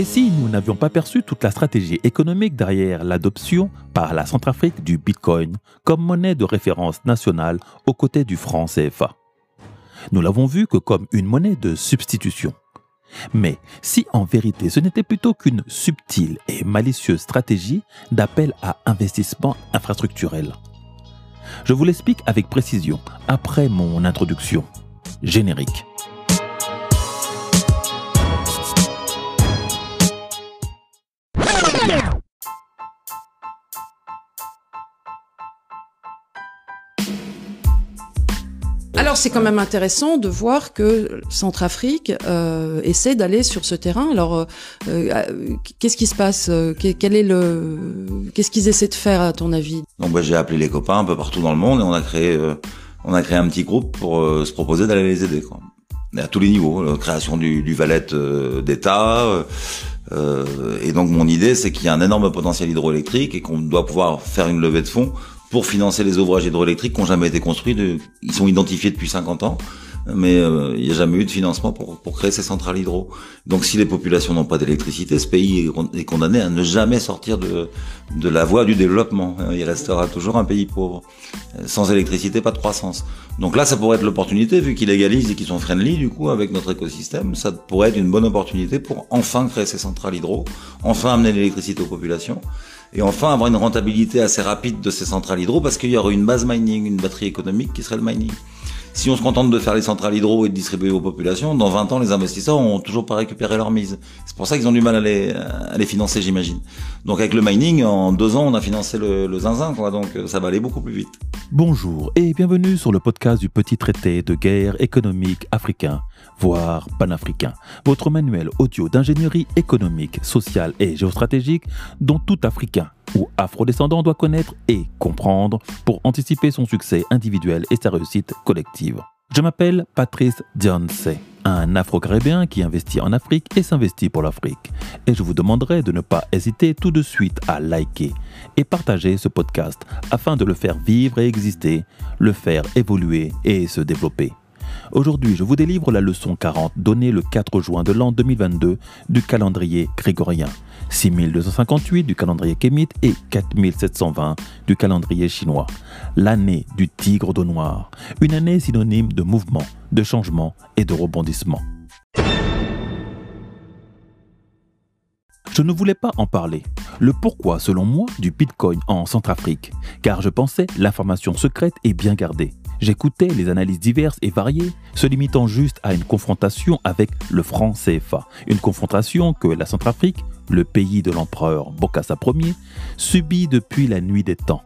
Et si nous n'avions pas perçu toute la stratégie économique derrière l'adoption par la Centrafrique du Bitcoin comme monnaie de référence nationale aux côtés du franc CFA Nous l'avons vu que comme une monnaie de substitution. Mais si en vérité ce n'était plutôt qu'une subtile et malicieuse stratégie d'appel à investissement infrastructurel Je vous l'explique avec précision après mon introduction. Générique. Alors c'est quand même intéressant de voir que Centrafrique euh, essaie d'aller sur ce terrain. Alors euh, euh, qu'est-ce qui se passe Qu'est-ce qu'ils essaient de faire à ton avis? Donc bah, j'ai appelé les copains un peu partout dans le monde et on a créé un petit groupe pour se proposer d'aller les aider. Quoi. à tous les niveaux, création du, du valet d'État. et donc mon idée c'est qu'il y a un énorme potentiel hydroélectrique et qu'on doit pouvoir faire une levée de fonds pour financer les ouvrages hydroélectriques qui n'ont jamais été construits. De, ils sont identifiés depuis 50 ans, mais euh, il n'y a jamais eu de financement pour, pour créer ces centrales hydro. Donc si les populations n'ont pas d'électricité, ce pays est condamné à ne jamais sortir de, de la voie du développement. Il restera toujours un pays pauvre. Sans électricité, pas de croissance. Donc là, ça pourrait être l'opportunité, vu qu'ils légalisent et qu'ils sont friendly, du coup, avec notre écosystème, ça pourrait être une bonne opportunité pour enfin créer ces centrales hydro, enfin amener l'électricité aux populations et enfin avoir une rentabilité assez rapide de ces centrales hydro parce qu'il y aurait une base mining, une batterie économique qui serait le mining. Si on se contente de faire les centrales hydro et de distribuer aux populations, dans 20 ans, les investisseurs ont toujours pas récupéré leur mise. C'est pour ça qu'ils ont du mal à les, à les financer, j'imagine. Donc avec le mining, en deux ans, on a financé le, le zinzin, quoi. Donc ça va aller beaucoup plus vite. Bonjour et bienvenue sur le podcast du petit traité de guerre économique africain, voire panafricain. Votre manuel audio d'ingénierie économique, sociale et géostratégique dont tout Africain ou afrodescendant doit connaître et comprendre pour anticiper son succès individuel et sa réussite collective. Je m'appelle Patrice Dionce, un Afro-Caribéen qui investit en Afrique et s'investit pour l'Afrique. Et je vous demanderai de ne pas hésiter tout de suite à liker et partager ce podcast afin de le faire vivre et exister, le faire évoluer et se développer. Aujourd'hui, je vous délivre la leçon 40 donnée le 4 juin de l'an 2022 du calendrier grégorien, 6258 du calendrier kémite et 4720 du calendrier chinois. L'année du tigre d'eau noire, une année synonyme de mouvement, de changement et de rebondissement. Je ne voulais pas en parler. Le pourquoi, selon moi, du Bitcoin en Centrafrique, car je pensais l'information secrète et bien gardée. J'écoutais les analyses diverses et variées, se limitant juste à une confrontation avec le franc CFA. Une confrontation que la Centrafrique, le pays de l'empereur Bokassa Ier, subit depuis la nuit des temps,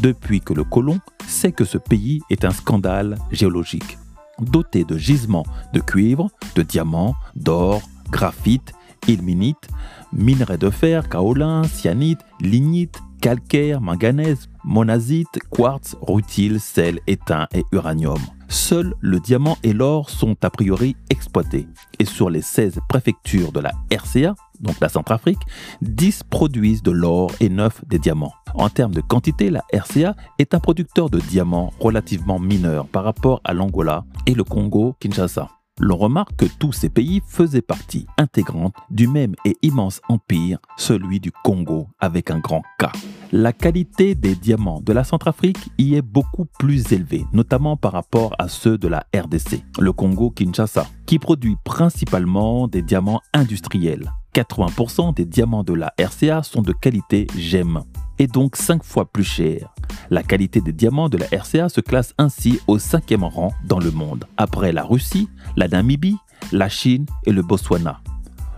depuis que le colon sait que ce pays est un scandale géologique, doté de gisements de cuivre, de diamants, d'or, graphite, ilménite, minerais de fer, kaolin, cyanite, lignite, calcaire, manganèse, monazite, quartz, rutile, sel, étain et uranium. Seuls le diamant et l'or sont a priori exploités. Et sur les 16 préfectures de la RCA, donc la Centrafrique, 10 produisent de l'or et 9 des diamants. En termes de quantité, la RCA est un producteur de diamants relativement mineur par rapport à l'Angola et le Congo-Kinshasa l'on remarque que tous ces pays faisaient partie intégrante du même et immense empire, celui du Congo avec un grand K. La qualité des diamants de la Centrafrique y est beaucoup plus élevée, notamment par rapport à ceux de la RDC, le Congo-Kinshasa, qui produit principalement des diamants industriels. 80% des diamants de la RCA sont de qualité GEM, et donc 5 fois plus cher. La qualité des diamants de la RCA se classe ainsi au cinquième rang dans le monde, après la Russie, la Namibie, la Chine et le Botswana.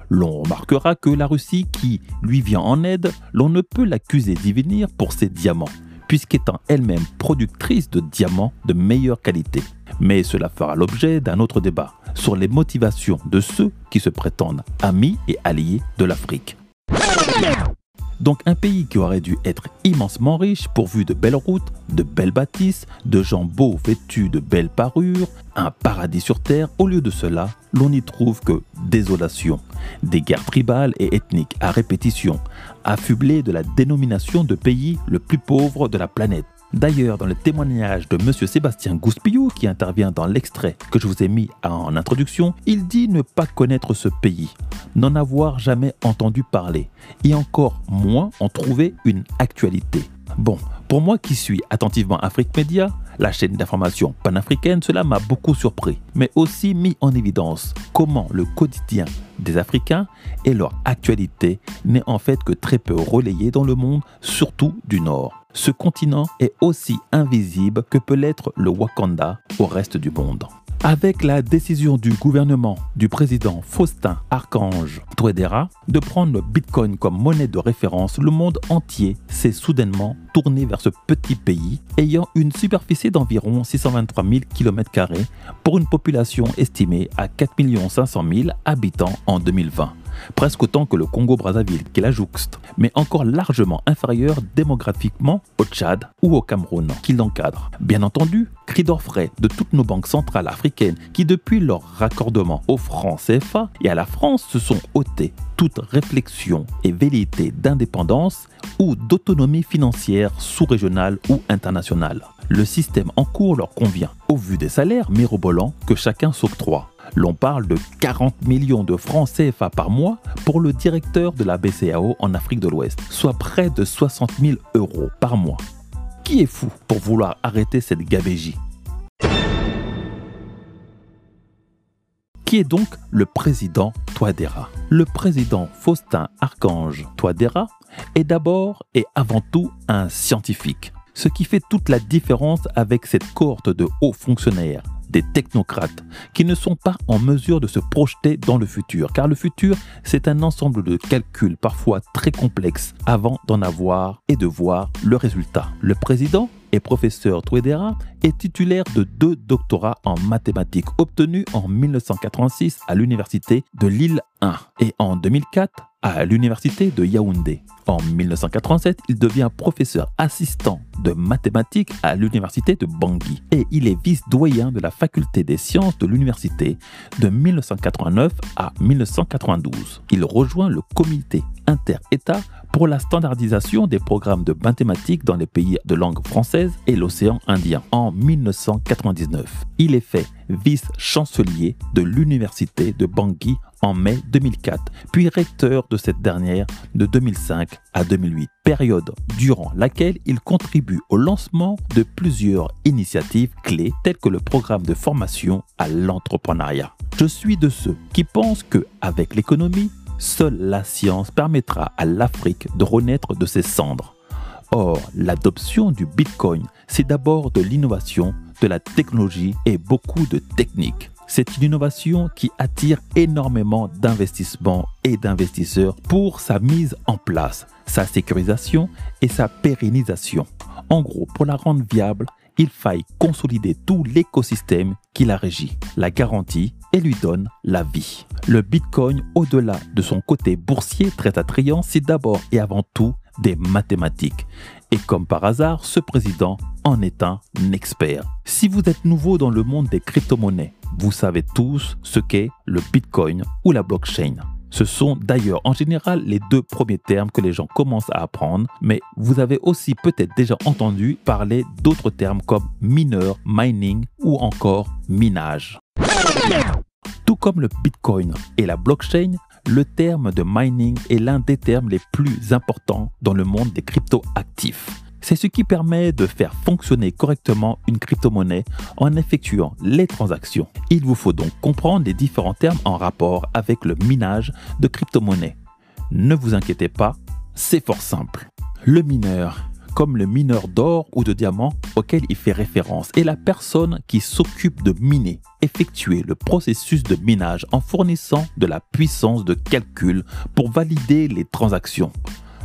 L'on remarquera que la Russie, qui lui vient en aide, l'on ne peut l'accuser d'y venir pour ses diamants, puisqu'étant elle-même productrice de diamants de meilleure qualité. Mais cela fera l'objet d'un autre débat sur les motivations de ceux qui se prétendent amis et alliés de l'Afrique. Donc un pays qui aurait dû être immensement riche, pourvu de belles routes, de belles bâtisses, de gens beaux vêtus de belles parures, un paradis sur terre, au lieu de cela, l'on n'y trouve que désolation, des guerres tribales et ethniques à répétition, affublés de la dénomination de pays le plus pauvre de la planète. D'ailleurs, dans le témoignage de M. Sébastien Gouspillou, qui intervient dans l'extrait que je vous ai mis en introduction, il dit ne pas connaître ce pays, n'en avoir jamais entendu parler, et encore moins en trouver une actualité. Bon, pour moi qui suis attentivement Afrique Média, la chaîne d'information panafricaine, cela m'a beaucoup surpris, mais aussi mis en évidence comment le quotidien des Africains et leur actualité n'est en fait que très peu relayé dans le monde, surtout du Nord. Ce continent est aussi invisible que peut l'être le Wakanda au reste du monde. Avec la décision du gouvernement du président Faustin Archange Touadéra de prendre le Bitcoin comme monnaie de référence, le monde entier s'est soudainement tourné vers ce petit pays ayant une superficie d'environ 623 000 km pour une population estimée à 4 500 000 habitants en 2020 presque autant que le Congo-Brazzaville qui la jouxte, mais encore largement inférieur démographiquement au Tchad ou au Cameroun qui l'encadre. Bien entendu, cri d'orfraie de toutes nos banques centrales africaines qui depuis leur raccordement au franc CFA et à la France se sont ôtées toute réflexion et velléité d'indépendance ou d'autonomie financière sous-régionale ou internationale. Le système en cours leur convient, au vu des salaires mirobolants que chacun s'octroie. L'on parle de 40 millions de francs CFA par mois pour le directeur de la BCAO en Afrique de l'Ouest, soit près de 60 000 euros par mois. Qui est fou pour vouloir arrêter cette gabégie Qui est donc le président Touadéra? Le président Faustin Archange Touadéra est d'abord et avant tout un scientifique, ce qui fait toute la différence avec cette cohorte de hauts fonctionnaires des technocrates qui ne sont pas en mesure de se projeter dans le futur, car le futur, c'est un ensemble de calculs parfois très complexes avant d'en avoir et de voir le résultat. Le président et professeur Touedera est titulaire de deux doctorats en mathématiques obtenus en 1986 à l'université de Lille 1 et en 2004 à l'université de Yaoundé. En 1987, il devient professeur assistant de mathématiques à l'université de Bangui et il est vice-doyen de la faculté des sciences de l'université de 1989 à 1992. Il rejoint le comité inter-État pour la standardisation des programmes de mathématiques dans les pays de langue française et l'océan Indien en 1999. Il est fait vice-chancelier de l'université de Bangui en mai 2004, puis recteur de cette dernière de 2005 à 2008, période durant laquelle il contribue au lancement de plusieurs initiatives clés telles que le programme de formation à l'entrepreneuriat. Je suis de ceux qui pensent que avec l'économie, seule la science permettra à l'Afrique de renaître de ses cendres. Or, l'adoption du Bitcoin, c'est d'abord de l'innovation, de la technologie et beaucoup de techniques. C'est une innovation qui attire énormément d'investissements et d'investisseurs pour sa mise en place, sa sécurisation et sa pérennisation. En gros, pour la rendre viable, il faille consolider tout l'écosystème qui la régit, la garantie et lui donne la vie. Le Bitcoin, au-delà de son côté boursier très attrayant, c'est d'abord et avant tout des mathématiques. Et comme par hasard, ce président en est un expert. Si vous êtes nouveau dans le monde des crypto-monnaies, vous savez tous ce qu'est le Bitcoin ou la blockchain. Ce sont d'ailleurs en général les deux premiers termes que les gens commencent à apprendre, mais vous avez aussi peut-être déjà entendu parler d'autres termes comme mineur, mining ou encore minage. Tout comme le Bitcoin et la blockchain, le terme de mining est l'un des termes les plus importants dans le monde des crypto-actifs. C'est ce qui permet de faire fonctionner correctement une crypto-monnaie en effectuant les transactions. Il vous faut donc comprendre les différents termes en rapport avec le minage de crypto-monnaies. Ne vous inquiétez pas, c'est fort simple. Le mineur, comme le mineur d'or ou de diamant auquel il fait référence, est la personne qui s'occupe de miner, effectuer le processus de minage en fournissant de la puissance de calcul pour valider les transactions.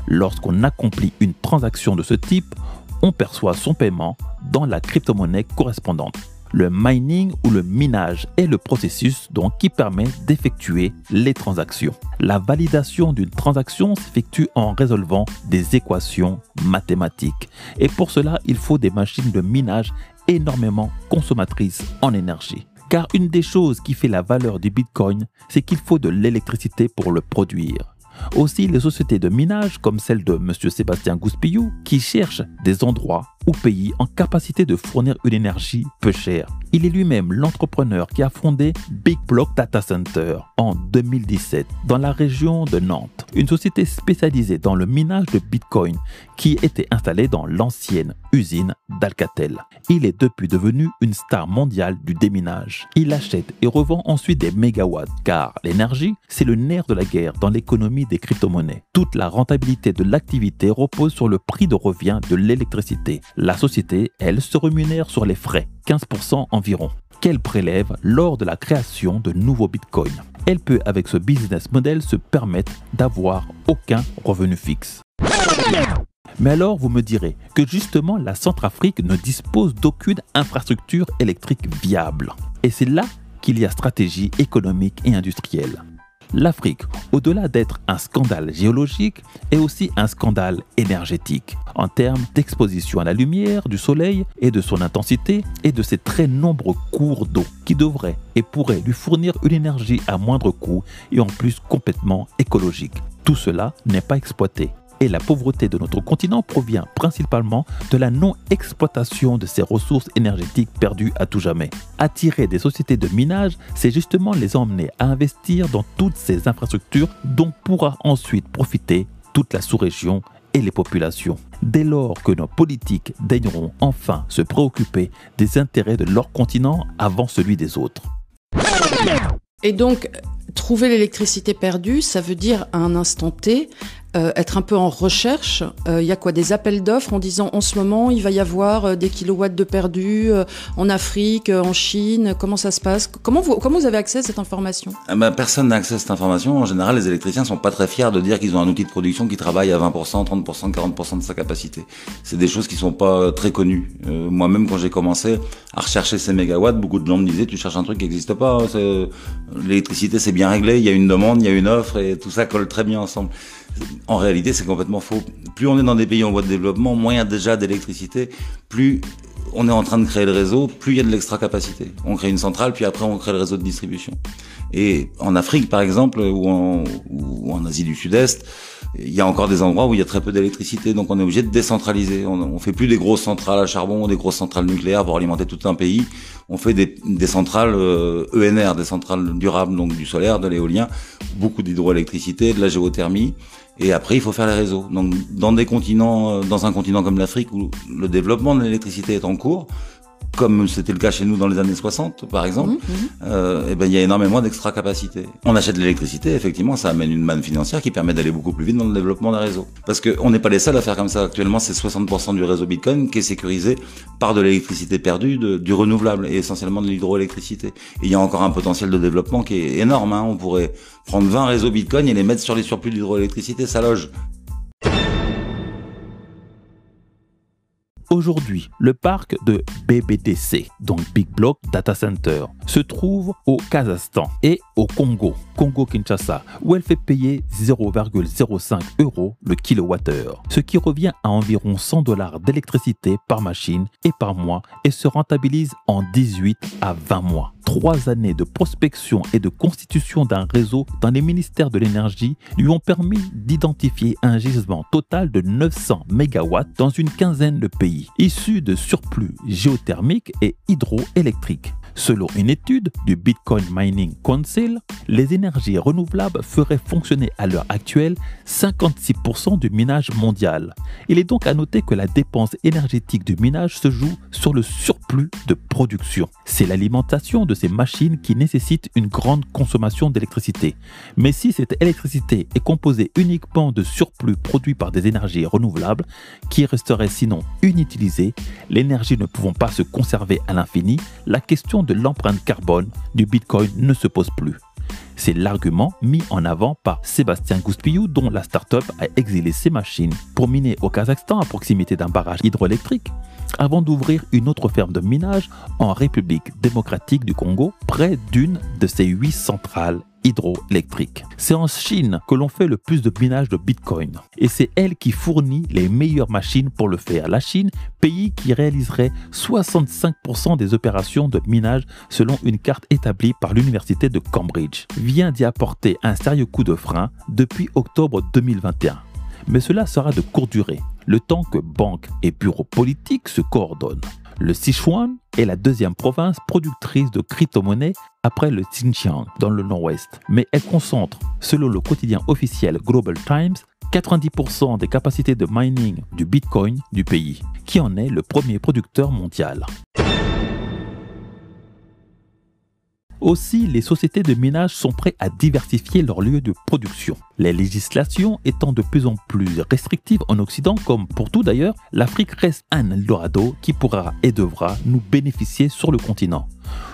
Lorsqu'on accomplit une transaction de ce type, on perçoit son paiement dans la crypto-monnaie correspondante. Le mining ou le minage est le processus donc qui permet d'effectuer les transactions. La validation d'une transaction s'effectue en résolvant des équations mathématiques. Et pour cela, il faut des machines de minage énormément consommatrices en énergie. Car une des choses qui fait la valeur du Bitcoin, c'est qu'il faut de l'électricité pour le produire. Aussi les sociétés de minage comme celle de M. Sébastien Gouspillou qui cherchent des endroits ou pays en capacité de fournir une énergie peu chère. Il est lui-même l'entrepreneur qui a fondé Big Block Data Center en 2017 dans la région de Nantes, une société spécialisée dans le minage de Bitcoin qui était installée dans l'ancienne usine d'Alcatel. Il est depuis devenu une star mondiale du déminage. Il achète et revend ensuite des mégawatts car l'énergie, c'est le nerf de la guerre dans l'économie des crypto-monnaies. Toute la rentabilité de l'activité repose sur le prix de revient de l'électricité. La société, elle, se rémunère sur les frais, 15% environ, qu'elle prélève lors de la création de nouveaux bitcoins. Elle peut, avec ce business model, se permettre d'avoir aucun revenu fixe. Mais alors, vous me direz que justement, la Centrafrique ne dispose d'aucune infrastructure électrique viable. Et c'est là qu'il y a stratégie économique et industrielle. L'Afrique, au-delà d'être un scandale géologique, est aussi un scandale énergétique, en termes d'exposition à la lumière du soleil et de son intensité et de ses très nombreux cours d'eau qui devraient et pourraient lui fournir une énergie à moindre coût et en plus complètement écologique. Tout cela n'est pas exploité et la pauvreté de notre continent provient principalement de la non-exploitation de ces ressources énergétiques perdues à tout jamais. Attirer des sociétés de minage, c'est justement les emmener à investir dans toutes ces infrastructures dont pourra ensuite profiter toute la sous-région et les populations. Dès lors que nos politiques daigneront enfin se préoccuper des intérêts de leur continent avant celui des autres. Et donc, trouver l'électricité perdue, ça veut dire à un instant T euh, être un peu en recherche. Euh, il y a quoi Des appels d'offres en disant en ce moment il va y avoir euh, des kilowatts de perdus en Afrique, en Chine. Comment ça se passe? Comment vous comment vous avez accès à cette information? Ah ben, Personne n'a accès à cette information. En général, les électriciens sont pas très fiers de dire qu'ils ont un outil de production qui travaille à 20%, 30%, 40% de sa capacité. C'est des choses qui sont pas très connues. Moi-même, quand j'ai commencé à rechercher ces mégawatts, beaucoup de gens me disaient tu cherches un truc qui n'existe pas. L'électricité c'est bien réglé, il y a une demande, il y a une offre et tout ça colle très bien ensemble. En réalité, c'est complètement faux. Plus on est dans des pays en voie de développement, moins il y a déjà d'électricité, plus on est en train de créer le réseau, plus il y a de l'extra capacité. On crée une centrale, puis après on crée le réseau de distribution. Et en Afrique, par exemple, ou en, Asie du Sud-Est, il y a encore des endroits où il y a très peu d'électricité, donc on est obligé de décentraliser. On, on fait plus des grosses centrales à charbon, des grosses centrales nucléaires pour alimenter tout un pays. On fait des, des centrales euh, ENR, des centrales durables, donc du solaire, de l'éolien, beaucoup d'hydroélectricité, de la géothermie. Et après, il faut faire les réseaux. Donc, dans euh, dans un continent comme l'Afrique où le développement de l'électricité est en cours, comme c'était le cas chez nous dans les années 60, par exemple, mhm, mhm. euh, et ben il y a énormément d'extra capacité. On achète de l'électricité, effectivement, ça amène une manne financière qui permet d'aller beaucoup plus vite dans le développement d'un réseau. Parce qu'on n'est pas les seuls à faire comme ça. Actuellement, c'est 60% du réseau Bitcoin qui est sécurisé par de l'électricité perdue, de, du renouvelable et essentiellement de l'hydroélectricité. Il y a encore un potentiel de développement qui est énorme. Hein. On pourrait prendre 20 réseaux Bitcoin et les mettre sur les surplus d'hydroélectricité, ça loge. Aujourd'hui, le parc de BBDC, donc Big Block Data Center, se trouve au Kazakhstan et au Congo, Congo-Kinshasa, où elle fait payer 0,05 euros le kilowattheure, ce qui revient à environ 100 dollars d'électricité par machine et par mois et se rentabilise en 18 à 20 mois trois années de prospection et de constitution d'un réseau dans les ministères de l'énergie lui ont permis d'identifier un gisement total de 900 MW dans une quinzaine de pays, issus de surplus géothermiques et hydroélectriques. Selon une étude du Bitcoin Mining Council, les énergies renouvelables feraient fonctionner à l'heure actuelle 56% du minage mondial. Il est donc à noter que la dépense énergétique du minage se joue sur le surplus de production. C'est l'alimentation de ces machines qui nécessite une grande consommation d'électricité. Mais si cette électricité est composée uniquement de surplus produits par des énergies renouvelables, qui resteraient sinon inutilisées, l'énergie ne pouvant pas se conserver à l'infini, la question de l'empreinte carbone du Bitcoin ne se pose plus. C'est l'argument mis en avant par Sébastien Gouspillou, dont la start-up a exilé ses machines pour miner au Kazakhstan à proximité d'un barrage hydroélectrique, avant d'ouvrir une autre ferme de minage en République démocratique du Congo, près d'une de ses huit centrales hydroélectriques. C'est en Chine que l'on fait le plus de minage de Bitcoin et c'est elle qui fournit les meilleures machines pour le faire. La Chine, pays qui réaliserait 65% des opérations de minage selon une carte établie par l'université de Cambridge, vient d'y apporter un sérieux coup de frein depuis octobre 2021. Mais cela sera de courte durée, le temps que banques et bureaux politiques se coordonnent. Le Sichuan est la deuxième province productrice de crypto-monnaies après le Xinjiang dans le nord-ouest, mais elle concentre, selon le quotidien officiel Global Times, 90% des capacités de mining du Bitcoin du pays, qui en est le premier producteur mondial. Aussi, les sociétés de minage sont prêtes à diversifier leurs lieux de production. Les législations étant de plus en plus restrictives en Occident, comme pour tout d'ailleurs, l'Afrique reste un Eldorado qui pourra et devra nous bénéficier sur le continent.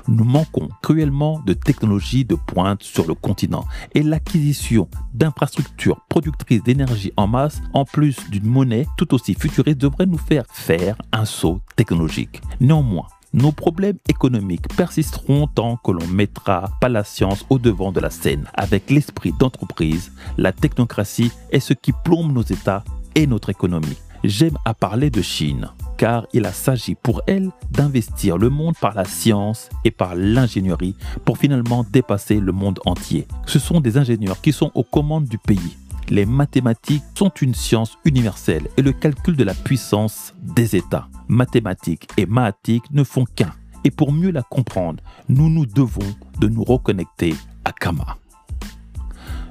Nous manquons cruellement de technologies de pointe sur le continent et l'acquisition d'infrastructures productrices d'énergie en masse, en plus d'une monnaie tout aussi futuriste, devrait nous faire faire un saut technologique. Néanmoins, nos problèmes économiques persisteront tant que l'on mettra pas la science au devant de la scène. Avec l'esprit d'entreprise, la technocratie est ce qui plombe nos États et notre économie. J'aime à parler de Chine, car il a s'agit pour elle d'investir le monde par la science et par l'ingénierie pour finalement dépasser le monde entier. Ce sont des ingénieurs qui sont aux commandes du pays les mathématiques sont une science universelle et le calcul de la puissance des États. Mathématiques et mathematiques ne font qu'un. Et pour mieux la comprendre, nous nous devons de nous reconnecter à Kama.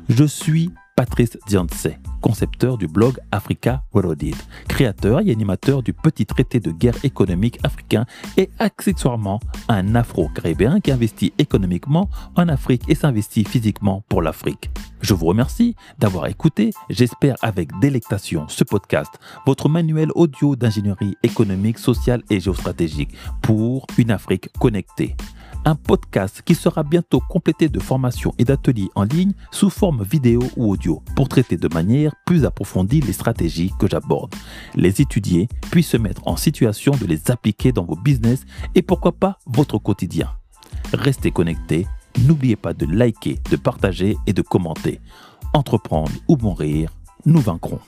Je suis Patrice Dianse, concepteur du blog Africa Worldid, créateur et animateur du petit traité de guerre économique africain et accessoirement un afro-caribéen qui investit économiquement en Afrique et s'investit physiquement pour l'Afrique. Je vous remercie d'avoir écouté, j'espère avec délectation, ce podcast, votre manuel audio d'ingénierie économique, sociale et géostratégique pour une Afrique connectée un podcast qui sera bientôt complété de formations et d'ateliers en ligne sous forme vidéo ou audio pour traiter de manière plus approfondie les stratégies que j'aborde. Les étudier puis se mettre en situation de les appliquer dans vos business et pourquoi pas votre quotidien. Restez connectés, n'oubliez pas de liker, de partager et de commenter. Entreprendre ou mourir, nous vaincrons.